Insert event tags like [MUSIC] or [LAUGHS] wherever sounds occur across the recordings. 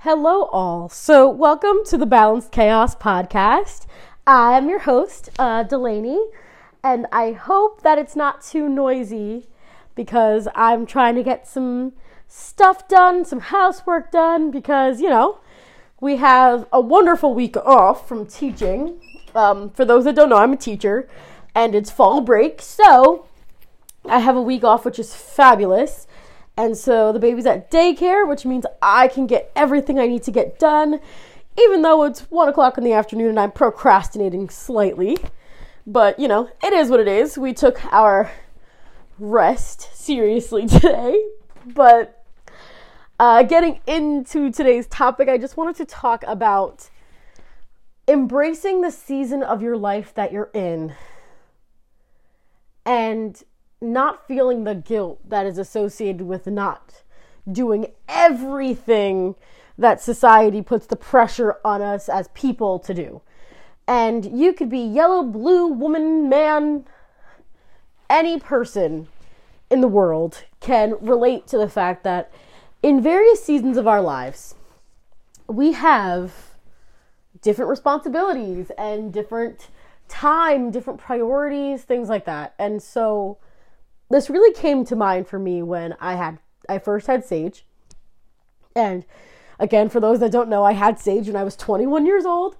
Hello, all. So, welcome to the Balanced Chaos podcast. I'm your host, uh, Delaney, and I hope that it's not too noisy because I'm trying to get some stuff done, some housework done, because, you know, we have a wonderful week off from teaching. Um, for those that don't know, I'm a teacher, and it's fall break, so I have a week off, which is fabulous. And so the baby's at daycare, which means I can get everything I need to get done, even though it's one o'clock in the afternoon and I'm procrastinating slightly. But, you know, it is what it is. We took our rest seriously [LAUGHS] today. But uh, getting into today's topic, I just wanted to talk about embracing the season of your life that you're in and not feeling the guilt that is associated with not doing everything that society puts the pressure on us as people to do. And you could be yellow, blue, woman, man, any person in the world can relate to the fact that in various seasons of our lives, we have different responsibilities and different time, different priorities, things like that. And so this really came to mind for me when I had I first had Sage. And again, for those that don't know, I had Sage when I was 21 years old.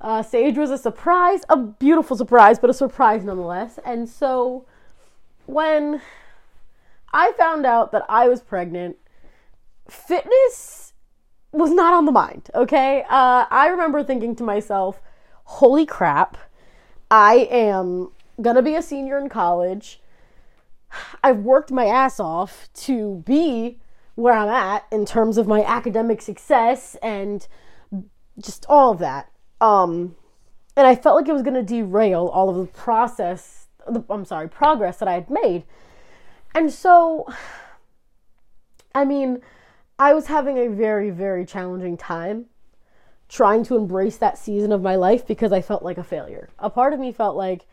Uh, Sage was a surprise, a beautiful surprise, but a surprise nonetheless. And so when I found out that I was pregnant, fitness was not on the mind, okay? Uh, I remember thinking to myself, holy crap, I am gonna be a senior in college. I've worked my ass off to be where I'm at in terms of my academic success and just all of that. Um, and I felt like it was going to derail all of the process, I'm sorry, progress that I had made. And so, I mean, I was having a very, very challenging time trying to embrace that season of my life because I felt like a failure. A part of me felt like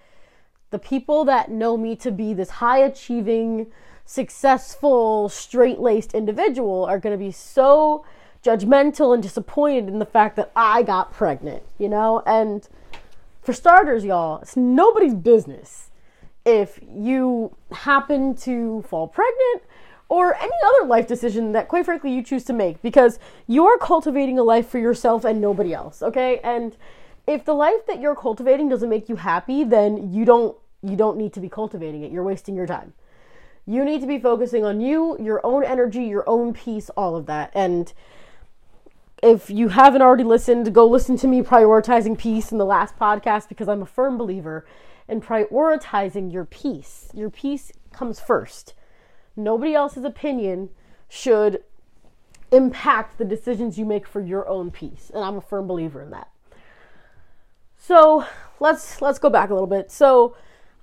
the people that know me to be this high achieving, successful, straight laced individual are going to be so judgmental and disappointed in the fact that I got pregnant, you know? And for starters, y'all, it's nobody's business if you happen to fall pregnant or any other life decision that, quite frankly, you choose to make because you're cultivating a life for yourself and nobody else, okay? And if the life that you're cultivating doesn't make you happy, then you don't you don't need to be cultivating it. You're wasting your time. You need to be focusing on you, your own energy, your own peace, all of that. And if you haven't already listened, go listen to me prioritizing peace in the last podcast because I'm a firm believer in prioritizing your peace. Your peace comes first. Nobody else's opinion should impact the decisions you make for your own peace. And I'm a firm believer in that. So, let's let's go back a little bit. So,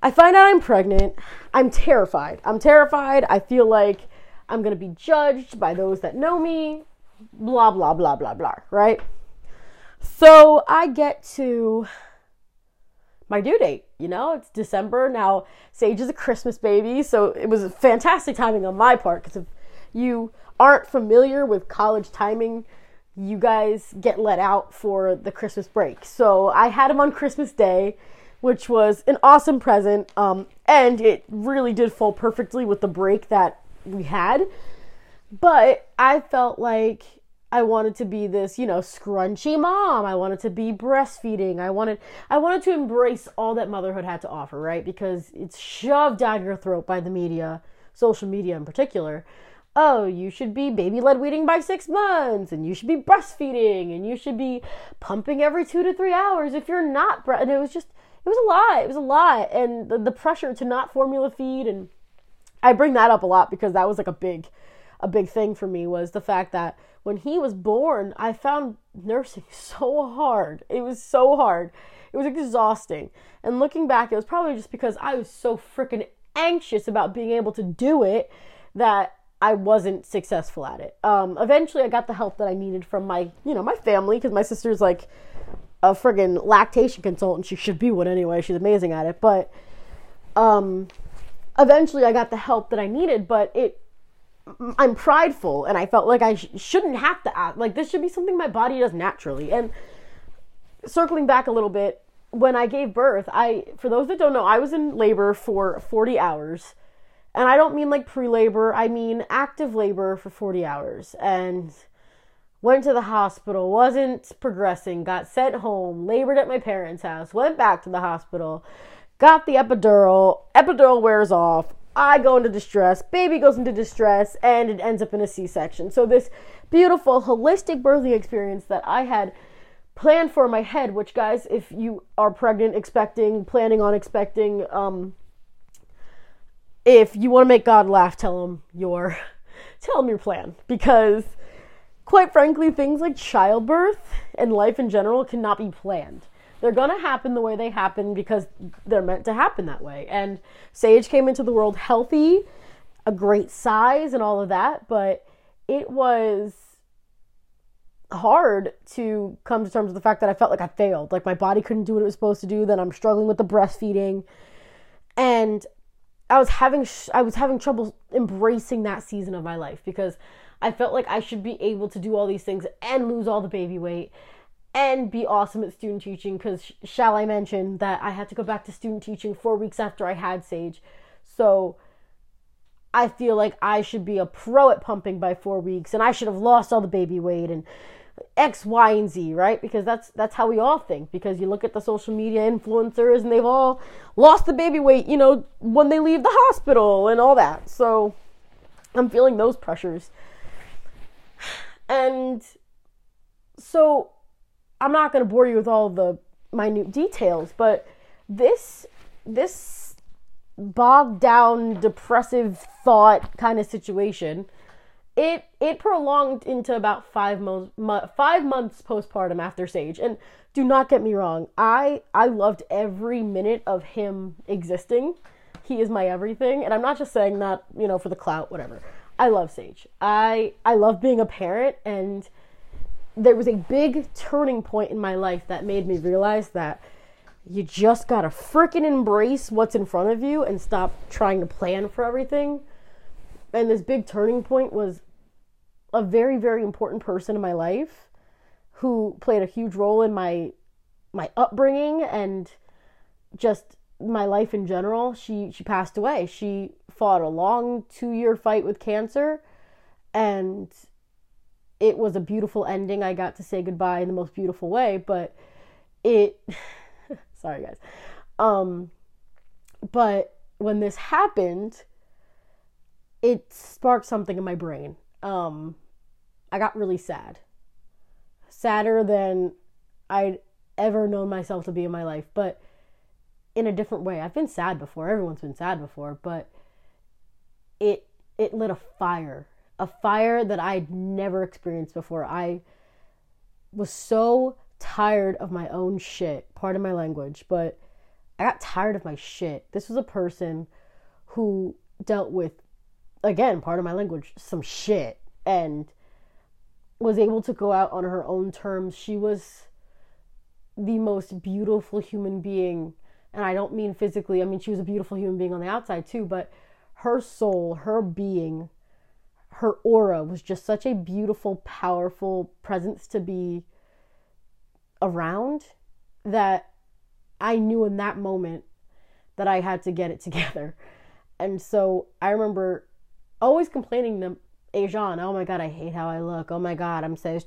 I find out I'm pregnant. I'm terrified. I'm terrified. I feel like I'm going to be judged by those that know me. Blah, blah, blah, blah, blah, right? So I get to my due date. You know, it's December. Now, Sage is a Christmas baby. So it was fantastic timing on my part because if you aren't familiar with college timing, you guys get let out for the Christmas break. So I had him on Christmas Day which was an awesome present. Um, and it really did fall perfectly with the break that we had. But I felt like I wanted to be this, you know, scrunchy mom. I wanted to be breastfeeding. I wanted I wanted to embrace all that motherhood had to offer, right? Because it's shoved down your throat by the media, social media in particular. Oh, you should be baby led weaning by six months, and you should be breastfeeding, and you should be pumping every two to three hours if you're not. Bre-. And it was just, it was a lot. It was a lot, and the, the pressure to not formula feed, and I bring that up a lot because that was like a big, a big thing for me was the fact that when he was born, I found nursing [LAUGHS] so hard. It was so hard. It was exhausting. And looking back, it was probably just because I was so freaking anxious about being able to do it that I wasn't successful at it. Um, eventually, I got the help that I needed from my, you know, my family because my sister's like a friggin' lactation consultant. She should be one anyway. She's amazing at it. But um, eventually, I got the help that I needed. But it I'm prideful and I felt like I sh- shouldn't have to act. Like this should be something my body does naturally. And circling back a little bit, when I gave birth, I for those that don't know, I was in labor for 40 hours. And I don't mean like pre-labor, I mean active labor for 40 hours. And went to the hospital, wasn't progressing, got sent home, labored at my parents' house, went back to the hospital, got the epidural, epidural wears off, I go into distress, baby goes into distress, and it ends up in a C section. So, this beautiful, holistic birthing experience that I had planned for in my head, which, guys, if you are pregnant, expecting, planning on expecting, um, if you want to make God laugh, tell him your, [LAUGHS] tell him your plan because quite frankly, things like childbirth and life in general cannot be planned. They're going to happen the way they happen because they're meant to happen that way. And Sage came into the world healthy, a great size, and all of that, but it was hard to come to terms with the fact that I felt like I failed. Like my body couldn't do what it was supposed to do. Then I'm struggling with the breastfeeding. And I was having I was having trouble embracing that season of my life because I felt like I should be able to do all these things and lose all the baby weight and be awesome at student teaching because shall I mention that I had to go back to student teaching 4 weeks after I had Sage. So I feel like I should be a pro at pumping by 4 weeks and I should have lost all the baby weight and X, Y, and Z, right? Because that's that's how we all think. Because you look at the social media influencers and they've all lost the baby weight, you know, when they leave the hospital and all that. So I'm feeling those pressures. And so I'm not going to bore you with all the minute details, but this this bogged down depressive thought kind of situation it it prolonged into about five months five months postpartum after Sage. And do not get me wrong, I I loved every minute of him existing. He is my everything, and I'm not just saying that you know for the clout, whatever. I love Sage. I I love being a parent, and there was a big turning point in my life that made me realize that you just gotta freaking embrace what's in front of you and stop trying to plan for everything. And this big turning point was a very very important person in my life who played a huge role in my my upbringing and just my life in general she she passed away. She fought a long 2 year fight with cancer and it was a beautiful ending. I got to say goodbye in the most beautiful way but it [LAUGHS] sorry guys. Um but when this happened it sparked something in my brain. Um, I got really sad. Sadder than I'd ever known myself to be in my life, but in a different way. I've been sad before. Everyone's been sad before, but it it lit a fire, a fire that I'd never experienced before. I was so tired of my own shit. Pardon my language, but I got tired of my shit. This was a person who dealt with again, part of my language, some shit and was able to go out on her own terms. She was the most beautiful human being. And I don't mean physically, I mean, she was a beautiful human being on the outside too, but her soul, her being, her aura was just such a beautiful, powerful presence to be around that I knew in that moment that I had to get it [LAUGHS] together. And so I remember always complaining to Ajan, oh my god, I hate how I look. Oh my god, I'm so.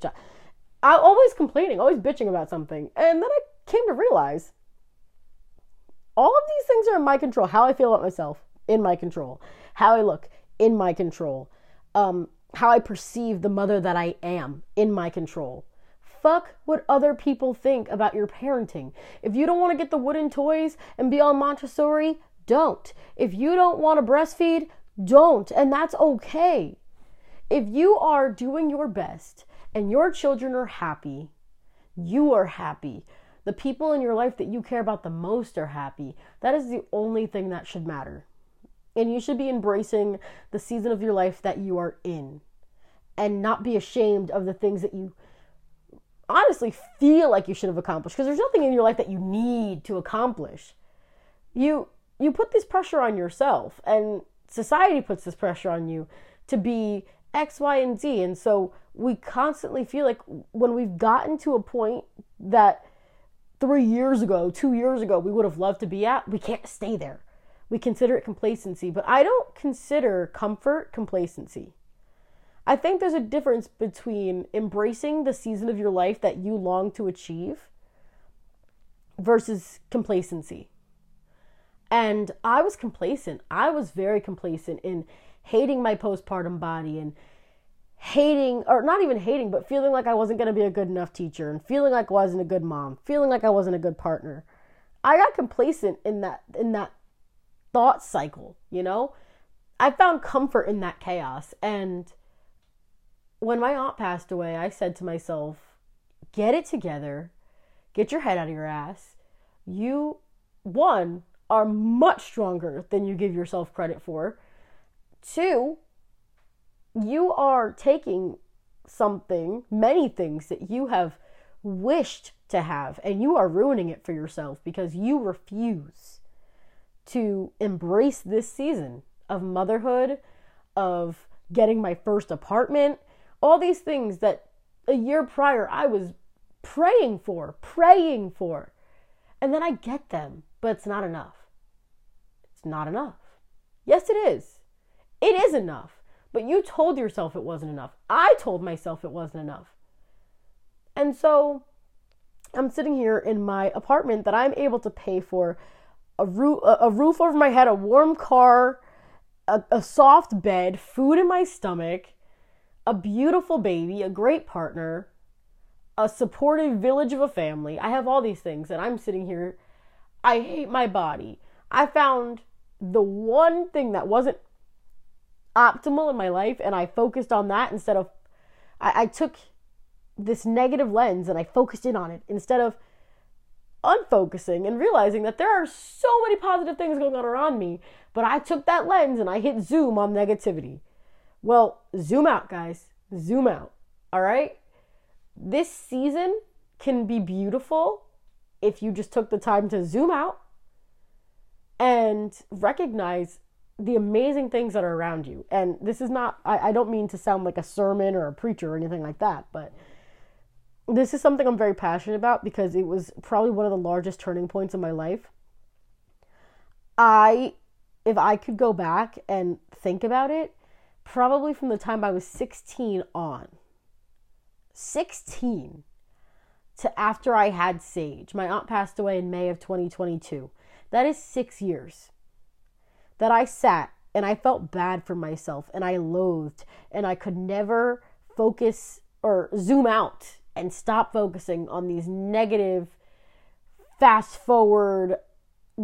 I always complaining, always bitching about something. And then I came to realize all of these things are in my control. How I feel about myself, in my control. How I look, in my control. Um, how I perceive the mother that I am, in my control. Fuck what other people think about your parenting. If you don't want to get the wooden toys and be on Montessori, don't. If you don't want to breastfeed, don't. And that's okay. If you are doing your best and your children are happy, you are happy. The people in your life that you care about the most are happy. That is the only thing that should matter. And you should be embracing the season of your life that you are in and not be ashamed of the things that you honestly feel like you should have accomplished because there's nothing in your life that you need to accomplish. You you put this pressure on yourself and society puts this pressure on you to be X, Y, and Z. And so we constantly feel like when we've gotten to a point that three years ago, two years ago, we would have loved to be at, we can't stay there. We consider it complacency, but I don't consider comfort complacency. I think there's a difference between embracing the season of your life that you long to achieve versus complacency. And I was complacent. I was very complacent in hating my postpartum body and hating, or not even hating, but feeling like I wasn't going to be a good enough teacher and feeling like I wasn't a good mom, feeling like I wasn't a good partner. I got complacent in that in that thought cycle, you know? I found comfort in that chaos and when my aunt passed away, I said to myself, get it together, get your head out of your ass. You, one, are much stronger than you give yourself credit for. Two, you are taking something, many things that you have wished to have, and you are ruining it for yourself because you refuse to embrace this season of motherhood, of getting my first apartment, all these things that a year prior I was praying for, praying for. And then I get them, but it's not enough. It's not enough. Yes, it is. It is enough. But you told yourself it wasn't enough. I told myself it wasn't enough. And so I'm sitting here in my apartment that I'm able to pay for a roof, a roof over my head, a warm car, a, a soft bed, food in my stomach, a beautiful baby, a great partner, a supportive village of a family. I have all these things, and I'm sitting here. I hate my body. I found the one thing that wasn't optimal in my life, and I focused on that instead of. I, I took this negative lens and I focused in on it instead of unfocusing and realizing that there are so many positive things going on around me, but I took that lens and I hit zoom on negativity. Well, zoom out, guys. Zoom out. All right? This season can be beautiful if you just took the time to zoom out and recognize the amazing things that are around you. And this is not, I, I, don't mean to sound like a sermon or a preacher or anything like that, but this is something I'm very passionate about because it was probably one of the largest turning points in my life. I, if I could go back and think about it, probably from the time I was 16 on. 16 to after I had Sage. My aunt passed away in May of 2022. That is six years that I sat and I felt bad for myself and I loathed and I could never focus or zoom out and stop focusing on these negative, fast forward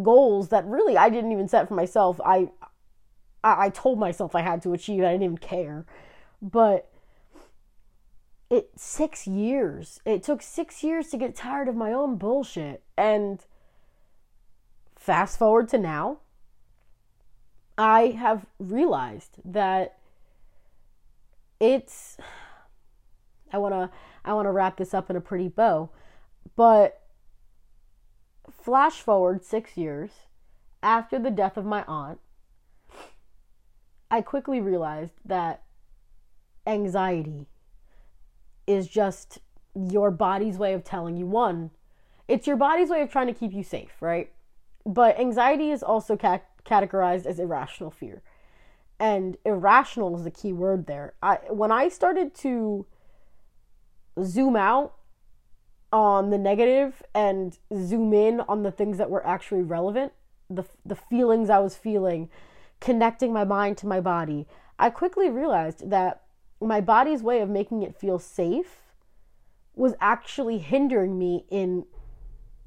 goals that really I didn't even set for myself. I I, told myself I had to achieve. I didn't even care. But it six years. It took six years to get tired of my own bullshit. And fast forward to now, I have realized that it's I want to I want to wrap this up in a pretty bow. But flash forward 6 years after the death of my aunt, I quickly realized that anxiety is just your body's way of telling you one, it's your body's way of trying to keep you safe, right? But anxiety is also ca- categorized as irrational fear. And irrational is the key word there. I when I started to zoom out on the negative and zoom in on the things that were actually relevant, the the feelings I was feeling, connecting my mind to my body, I quickly realized that my body's way of making it feel safe was actually hindering me in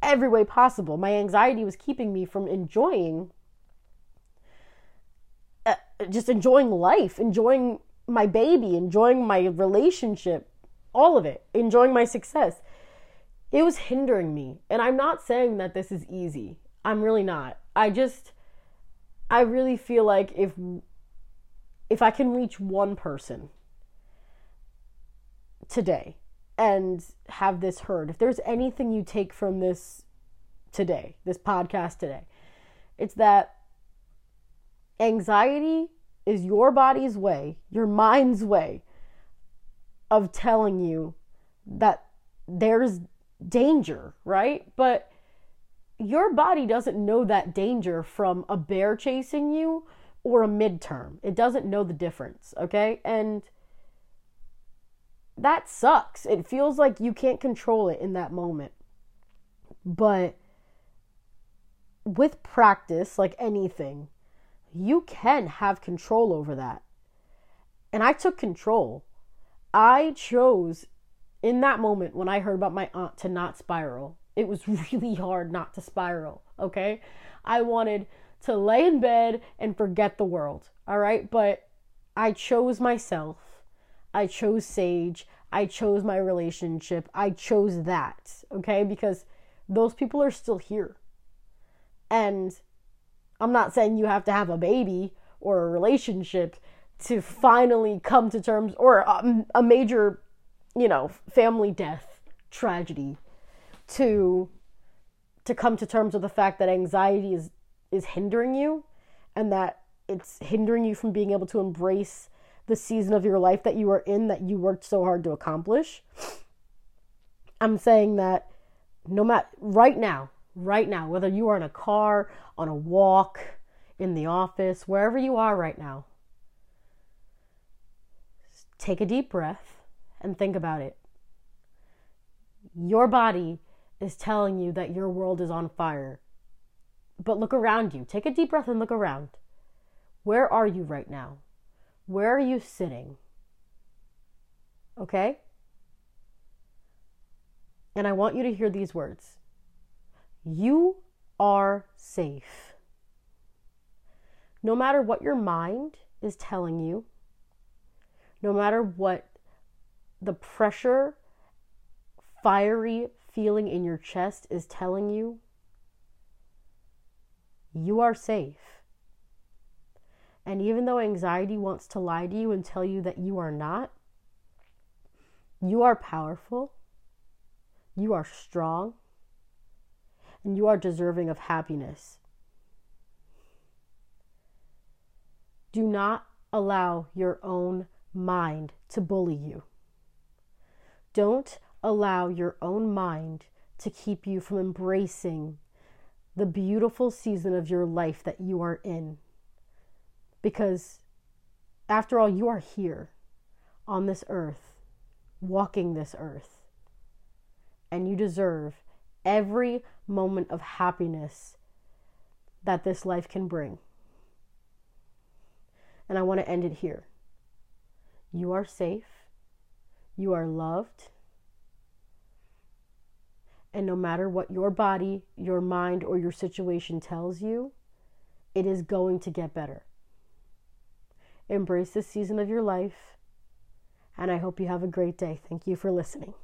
every way possible. My anxiety was keeping me from enjoying just enjoying life, enjoying my baby, enjoying my relationship, all of it, enjoying my success. It was hindering me. And I'm not saying that this is easy. I'm really not. I just I really feel like if if I can reach one person today and have this heard, if there's anything you take from this today, this podcast today, it's that anxiety is your body's way, your mind's way of telling you that there's danger, right? But your body doesn't know that danger from a bear chasing you or a midterm. It doesn't know the difference, okay? And that sucks. It feels like you can't control it in that moment. But with practice, like anything, you can have control over that. And I took control. I chose in that moment when I heard about my aunt to not spiral. It was [LAUGHS] really hard not to spiral, okay? I wanted to lay in bed and forget the world, all right? But I chose myself. I chose Sage. I chose my relationship. I chose that, okay? Because those people are still here. And I'm not saying you have to have a baby or a relationship to finally come to terms or a, a major, you know, family death tragedy to to come to terms with the fact that anxiety is is hindering you and that it's hindering you from being able to embrace the season of your life that you are in that you worked so hard to accomplish. I'm saying that no matter right now, right now, whether you are in a car, on a walk, in the office, wherever you are right now, take a deep breath and think about it. Your body is telling you that your world is on fire. But look around you. Take a deep breath and look around. Where are you right now? Where are you sitting? Okay? And I want you to hear these words You are safe. No matter what your mind is telling you, no matter what the pressure, fiery feeling in your chest is telling you, you are safe. And even though anxiety wants to lie to you and tell you that you are not, you are powerful, you are strong, and you are deserving of happiness. Do not allow your own mind to bully you. Don't allow your own mind to keep you from embracing the beautiful season of your life that you are in. Because after all, you are here on this earth, walking this earth, and you deserve every moment of happiness that this life can bring. And I want to end it here. You are safe. You are loved. And no matter what your body, your mind, or your situation tells you, it is going to get better. Embrace this season of your life. And I hope you have a great day. Thank you for listening.